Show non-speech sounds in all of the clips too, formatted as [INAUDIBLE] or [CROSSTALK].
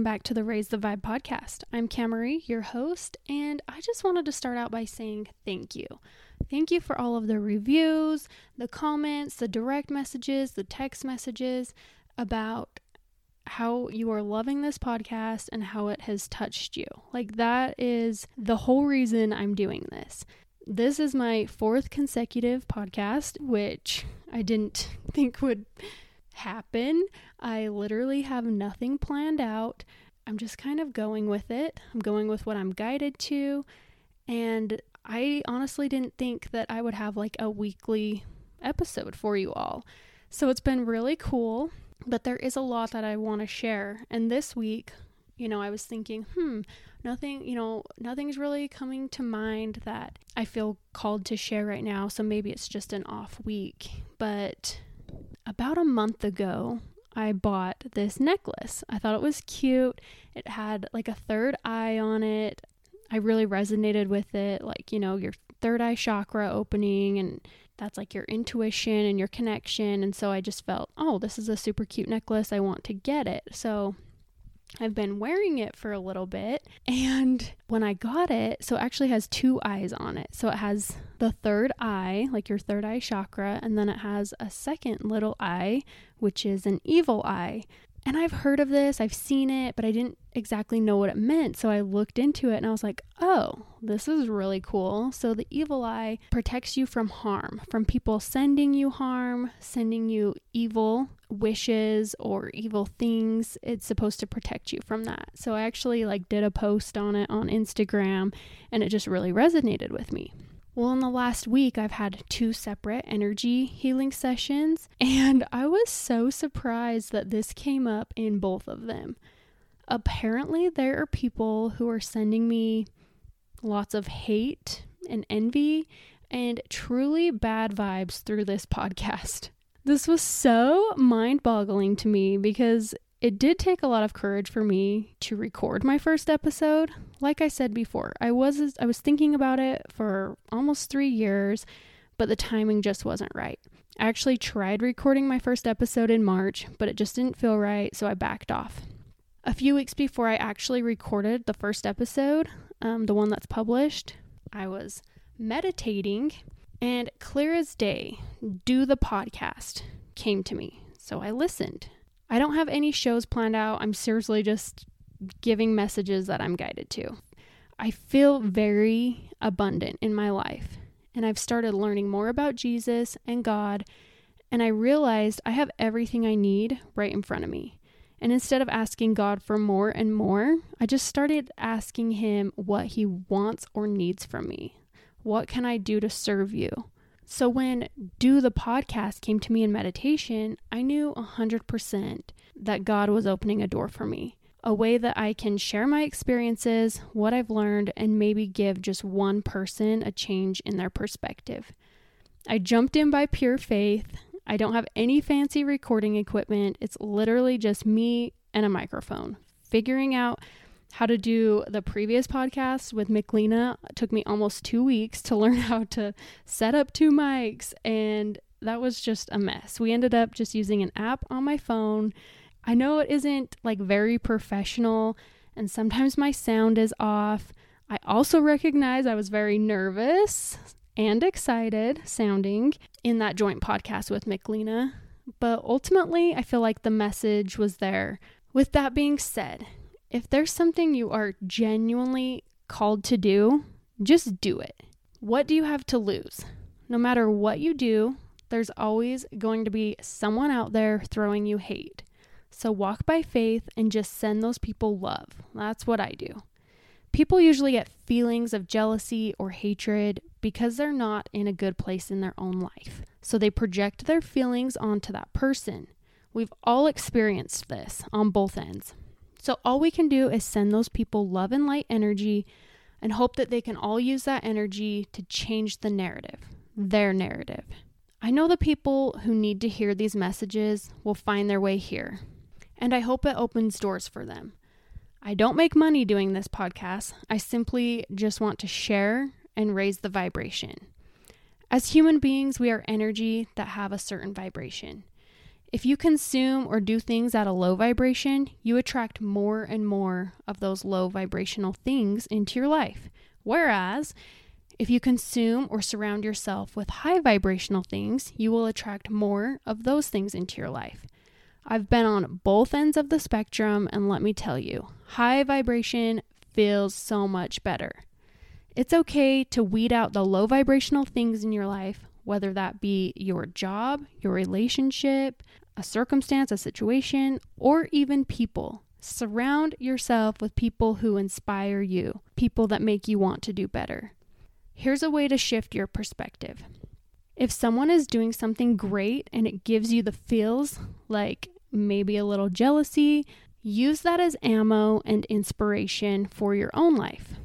Welcome back to the Raise the Vibe podcast. I'm Kamaree, your host, and I just wanted to start out by saying thank you. Thank you for all of the reviews, the comments, the direct messages, the text messages about how you are loving this podcast and how it has touched you. Like, that is the whole reason I'm doing this. This is my fourth consecutive podcast, which I didn't [LAUGHS] think would happen. I literally have nothing planned out. I'm just kind of going with it. I'm going with what I'm guided to. And I honestly didn't think that I would have like a weekly episode for you all. So it's been really cool, but there is a lot that I want to share. And this week, you know, I was thinking, hmm, nothing, you know, nothing's really coming to mind that I feel called to share right now. So maybe it's just an off week. But about a month ago, I bought this necklace. I thought it was cute. It had like a third eye on it. I really resonated with it, like, you know, your third eye chakra opening, and that's like your intuition and your connection. And so I just felt, oh, this is a super cute necklace. I want to get it. So I've been wearing it for a little bit. And when I got it, so it actually has two eyes on it. So it has the third eye, like your third eye chakra, and then it has a second little eye, which is an evil eye. And I've heard of this, I've seen it, but I didn't exactly know what it meant. So I looked into it and I was like, oh, this is really cool. So the evil eye protects you from harm, from people sending you harm, sending you evil wishes or evil things. It's supposed to protect you from that. So I actually like did a post on it on Instagram and it just really resonated with me. Well, in the last week, I've had two separate energy healing sessions, [LAUGHS] and I was so surprised that this came up in both of them. Apparently, there are people who are sending me lots of hate and envy and truly bad vibes through this [LAUGHS] podcast. This was so mind boggling to me because it did take a lot of courage for me to record my first episode. Like I said before, I was I was thinking about it for almost 3 years, but the timing just wasn't right. I actually tried recording my first episode in March, but it just didn't feel right, so I backed off. A few weeks before I actually recorded the first episode, um, the one that's published, I was meditating, and clear as day, Do the Podcast came to me. So I listened I don't have any shows planned out. I'm seriously just giving messages that I'm guided to. I feel very abundant in my life, and I've started learning more about Jesus and God, and I realized I have everything I need right in front of me. And instead of asking God for more and more, I just started asking Him what He wants or needs from me. What can I do to serve you? So when Do the podcast came to me in meditation, I knew 100% that God was opening a door for me, a way that I can share my experiences, what I've learned, and maybe give just one person a change in their perspective. I jumped in by pure faith. I don't have any fancy recording equipment. It's literally just me and a microphone, figuring out how to do the previous podcast with Miklina took me almost two weeks to [LAUGHS] learn how to set up two mics, and that was just a mess. We ended up just using an app on my phone. I know it isn't like very professional, and sometimes my sound is off. I also recognize I was very nervous and excited sounding in that joint podcast with Miklina, but ultimately, I feel like the message was there. With that being said, if there's something you are genuinely called to do, just do it. What do you have to lose? No matter what you do, there's always going to be someone out there throwing you hate. So walk by faith and just send those people love. That's what I do. People usually get feelings of jealousy or hatred because they're not in a good place in their own life. So they project their feelings onto that person. We've all experienced this on both ends. So all we can do is send those people love and light energy and hope that they can all use that energy to change the narrative, their narrative. I know the people who need to hear these messages will find their way here, and I hope it opens doors for them. I don't make money doing this podcast. I simply just want to share and raise the vibration. As human beings, we are energy that have a certain vibration. If you consume or do things at a low vibration, you attract more and more of those low vibrational things into your life. Whereas, if you consume or surround yourself with high vibrational things, you will attract more of those things into your life. I've been on both ends of the spectrum, and let me tell you, high vibration feels so much better. It's okay to weed out the low vibrational things in your life, whether that be your job, your relationship, a circumstance, a situation, or even people. Surround yourself with people who inspire you, people that make you want to do better. Here's a way to shift your perspective. If someone is doing something great and it gives you the feels, like maybe a little jealousy, use that as ammo and inspiration for your own life.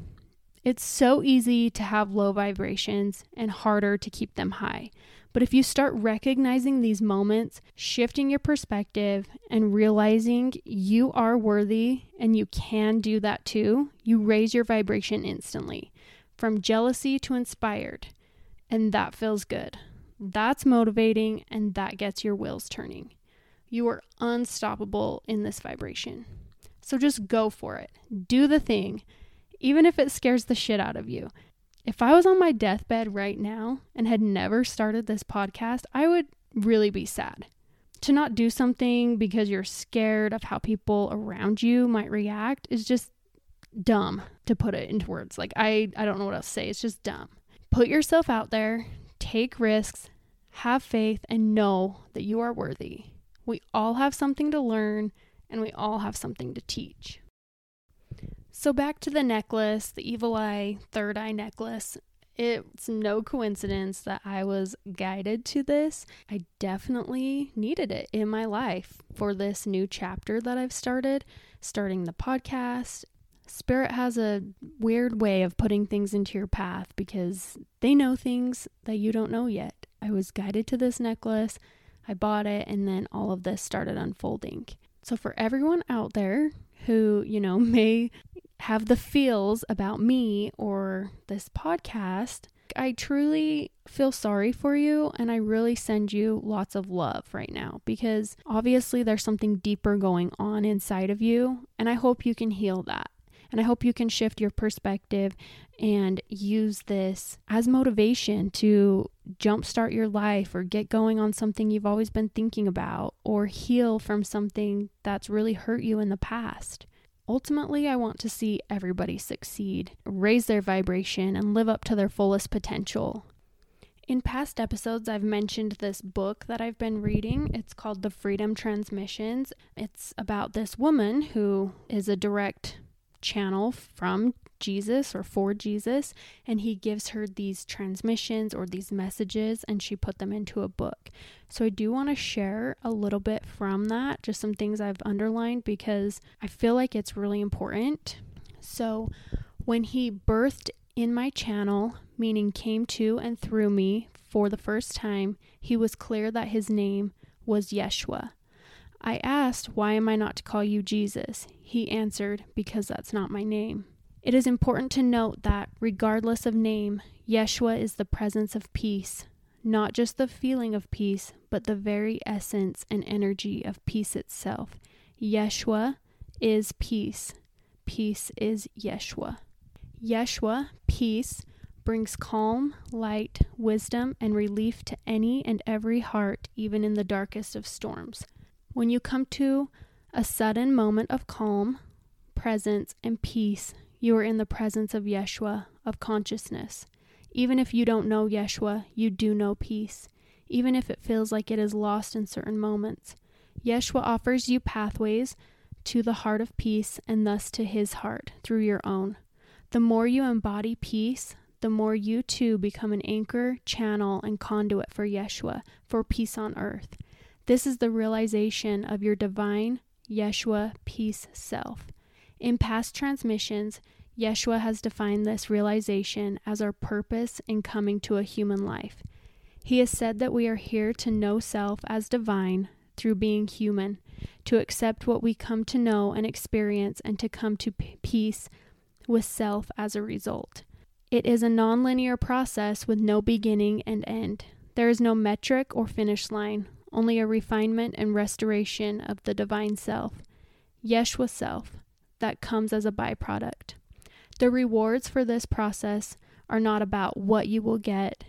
It's so easy to have low vibrations and harder to keep them high. But if you start recognizing these moments, shifting your perspective, and realizing you are worthy and you can do that too, you raise your vibration instantly from jealousy to inspired. And that feels good. That's motivating and that gets your wheels turning. You are unstoppable in this vibration. So just go for it. Do the thing, even if it scares the shit out of you. If I was on my deathbed right now and had never started this podcast, I would really be sad. To not do something because you're scared of how people around you might react is just dumb to put it into words. Like I I don't know what else to say. It's just dumb. Put yourself out there, take risks, have faith and know that you are worthy. We all have something to learn and we all have something to teach. So, back to the necklace, the evil eye, third eye necklace. It's no coincidence that I was guided to this. I definitely needed it in my life for this new chapter that I've started, starting the podcast. Spirit has a weird way of putting things into your path because they know things that you don't know yet. I was guided to this necklace, I bought it, and then all of this started unfolding. So, for everyone out there who, you know, [LAUGHS] may have the feels about me or this podcast, I truly feel sorry for you and I really send you lots of love right now because obviously there's something deeper going on inside of you and I hope you can heal that. And I hope you can shift your perspective and use this as motivation to jumpstart your life or get going on something you've always been thinking about or heal from something that's really hurt you in the past. Ultimately, I want to see everybody succeed, raise their vibration, and live up to their fullest potential. In past episodes, I've mentioned this book that I've been reading. It's called The Freedom Transmissions. It's about this woman who is a direct channel from Jesus or for Jesus, and he gives her these transmissions or these messages, and she put them into a book. So I do want to share a little bit from that, just some things I've underlined because I feel like it's really important. So when he birthed in my channel, meaning came to and through me for the first time, he was clear that his name was Yeshua. I asked, Why am I not to call you Jesus? He answered, Because that's not my name. It is important to note that, regardless of name, Yeshua is the presence of peace, not just the feeling of peace, but the very essence and energy of peace itself. Yeshua is peace. Peace is Yeshua. Yeshua, peace, brings calm, light, wisdom, and relief to any and every heart, even in the darkest of storms. When you come to a sudden moment of calm, presence, and peace, you are in the presence of Yeshua, of consciousness. Even if you don't know Yeshua, you do know peace, even if it feels like it is lost in certain moments. Yeshua offers you pathways to the heart of peace and thus to his heart through your own. The more you embody peace, the more you too become an anchor, channel, and conduit for Yeshua, for peace on earth. This is the realization of your divine Yeshua peace self. In past transmissions, Yeshua has defined this realization as our purpose in coming to a human life. He has said that we are here to know self as divine through being human, to accept what we come to know and experience, and to come to p- peace with self as a result. It is a nonlinear process with no beginning and end. There is no metric or finish line, only a refinement and restoration of the divine self, Yeshua self, that comes as a byproduct. The rewards for this process are not about what you will get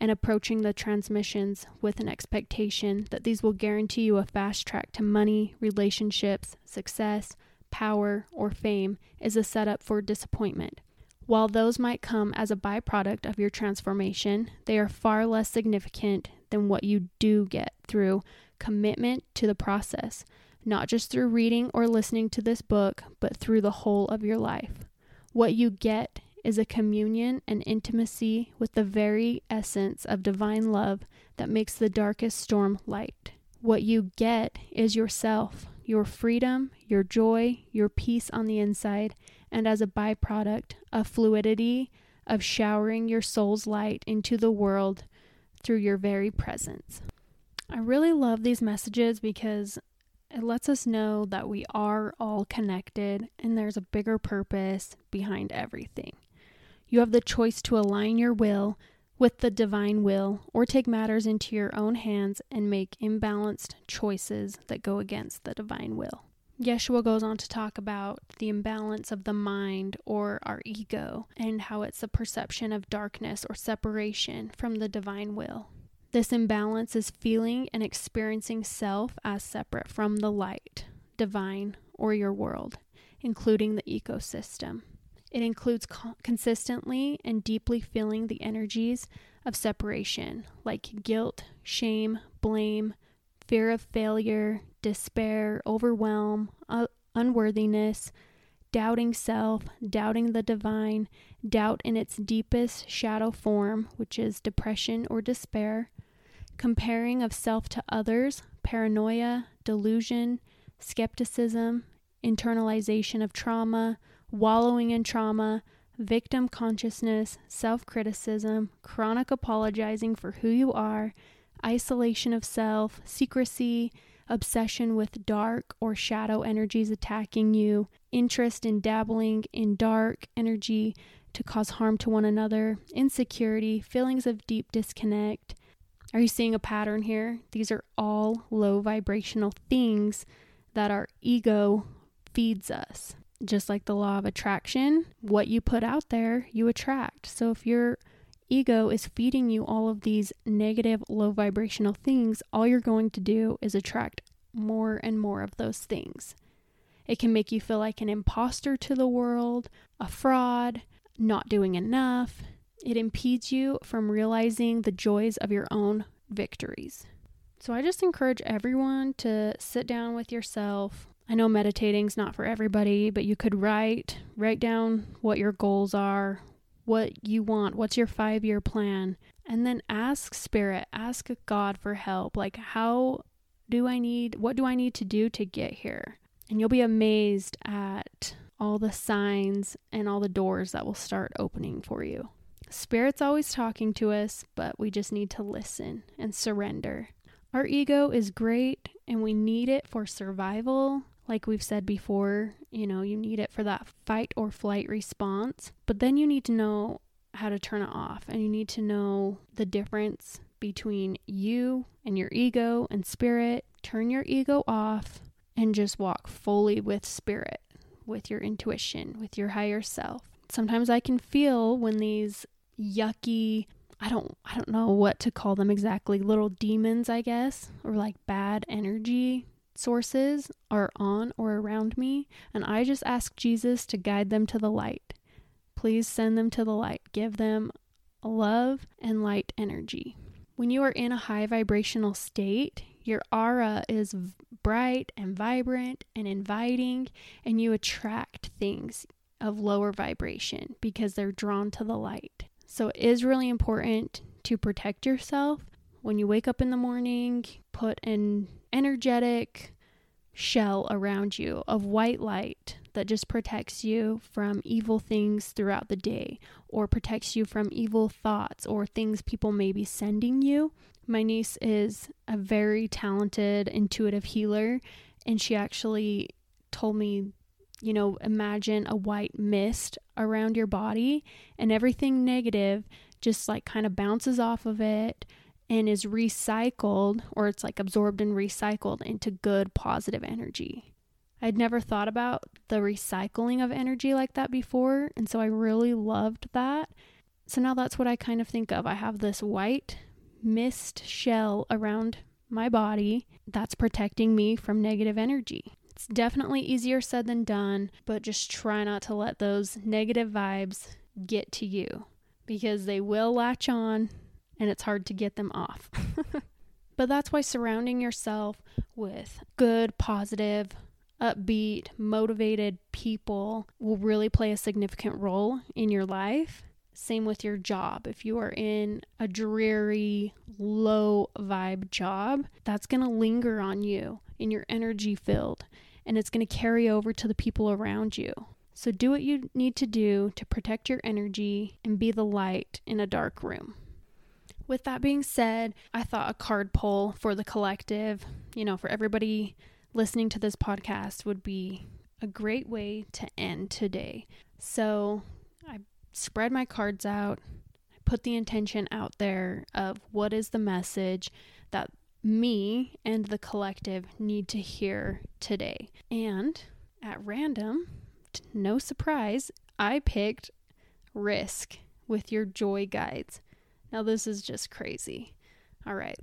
and approaching the transmissions with an expectation that these will guarantee you a fast track to money, relationships, success, power, or fame is a setup for disappointment. While those might come as a byproduct of your transformation, they are far less significant than what you do get through commitment to the process, not just through reading or listening to this book, but through the whole of your life. What you get is a communion and intimacy with the very essence of divine love that makes the darkest storm light. What you get is yourself, your freedom, your joy, your peace on the inside, and as a byproduct, a fluidity of showering your soul's light into the world through your very presence. I really love these messages because it lets us know that we are all connected and there's a bigger purpose behind everything. You have the choice to align your will with the divine will or take matters into your own hands and make imbalanced choices that go against the divine will. Yeshua goes on to talk about the imbalance of the mind or our ego and how it's a perception of darkness or separation from the divine will. This imbalance is feeling and experiencing self as separate from the light, divine, or your world, including the ecosystem. It includes co- consistently and deeply feeling the energies of separation, like guilt, shame, blame, fear of failure, despair, overwhelm, uh, unworthiness, doubting self, doubting the divine, doubt in its deepest shadow form, which is depression or despair, comparing of self to others, paranoia, delusion, skepticism, internalization of trauma, wallowing in trauma, victim consciousness, self criticism, chronic apologizing for who you are, isolation of self, secrecy, obsession with dark or shadow energies attacking you, interest in dabbling in dark energy to cause harm to one another, insecurity, feelings of deep disconnect. Are you seeing a pattern here? These are all low vibrational things that our ego feeds us just like the law of attraction, what you put out there, you attract. So if your ego is feeding you all of these negative, low vibrational things, all you're going to do is attract more and more of those things. It can make you feel like an imposter to the world, a fraud, not doing enough. It impedes you from realizing the joys of your own victories. So I just encourage everyone to sit down with yourself, I know meditating's not for everybody, but you could write write down what your goals are, what you want, what's your 5-year plan, and then ask spirit, ask God for help. Like how do I need what do I need to do to get here? And you'll be amazed at all the signs and all the doors that will start opening for you. Spirit's always talking to us, but we just need to listen and surrender. Our ego is great and we need it for survival, like we've said before, you know, you need it for that fight or flight response, but then you need to know how to turn it off and you need to know the difference between you and your ego and spirit. Turn your ego off and just walk fully with spirit, with your intuition, with your higher self. Sometimes I can feel when these yucky I don't I don't know what to call them exactly, little demons, I guess, or like bad energy sources are on or around me, and I just ask Jesus to guide them to the light. Please send them to the light. Give them love and light energy. When you are in a high vibrational state, your aura is bright and vibrant and inviting, and you attract things of lower vibration because they're drawn to the light. So it is really important to protect yourself. When you wake up in the morning, put an energetic shell around you of white light that just protects you from evil things throughout the day or protects you from evil thoughts or things people may be sending you. My niece is a very talented intuitive healer, and she actually told me, you know, imagine a white mist around your body, and everything negative just like kind of bounces off of it and is recycled or it's like absorbed and recycled into good positive energy. I'd never thought about the recycling of energy like that before, and so I really loved that. So now that's what I kind of think of. I have this white mist shell around my body that's protecting me from negative energy. It's definitely easier said than done, but just try not to let those negative vibes get to you because they will latch on and it's hard to get them off. [LAUGHS] but that's why surrounding yourself with good, positive, upbeat, motivated people will really play a significant role in your life. Same with your job. If you are in a dreary, low vibe job, that's going to linger on you in your energy field and it's going to carry over to the people around you. So do what you need to do to protect your energy and be the light in a dark room. With that being said, I thought a card pull for the collective, you know, for everybody listening to this podcast would be a great way to end today. So I spread my cards out, put the intention out there of what is the message that me and the collective need to hear today. And at random, no surprise, I picked risk with your joy guides. Now, this is just crazy. All right,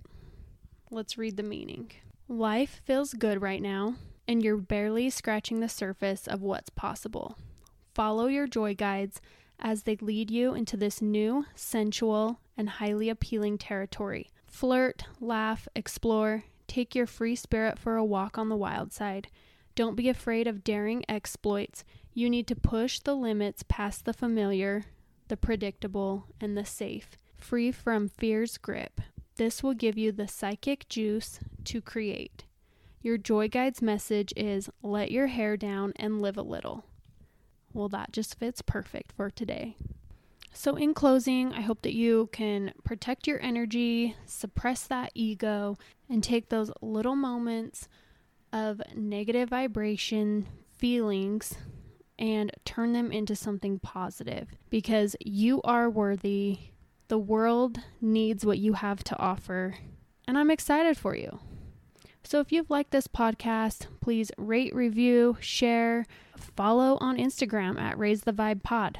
let's read the meaning. Life feels good right now, and you're barely scratching the surface of what's possible. Follow your joy guides as they lead you into this new, sensual, and highly appealing territory. Flirt, laugh, explore, take your free spirit for a walk on the wild side. Don't be afraid of daring exploits. You need to push the limits past the familiar, the predictable, and the safe, free from fear's grip. This will give you the psychic juice to create. Your Joy Guide's message is let your hair down and live a little. Well, that just fits perfect for today. So, in closing, I hope that you can protect your energy, suppress that ego, and take those little moments of negative vibration feelings and turn them into something positive because you are worthy. The world needs what you have to offer, and I'm excited for you. So, if you've liked this podcast, please rate, review, share, follow on Instagram at Raise the Vibe Pod.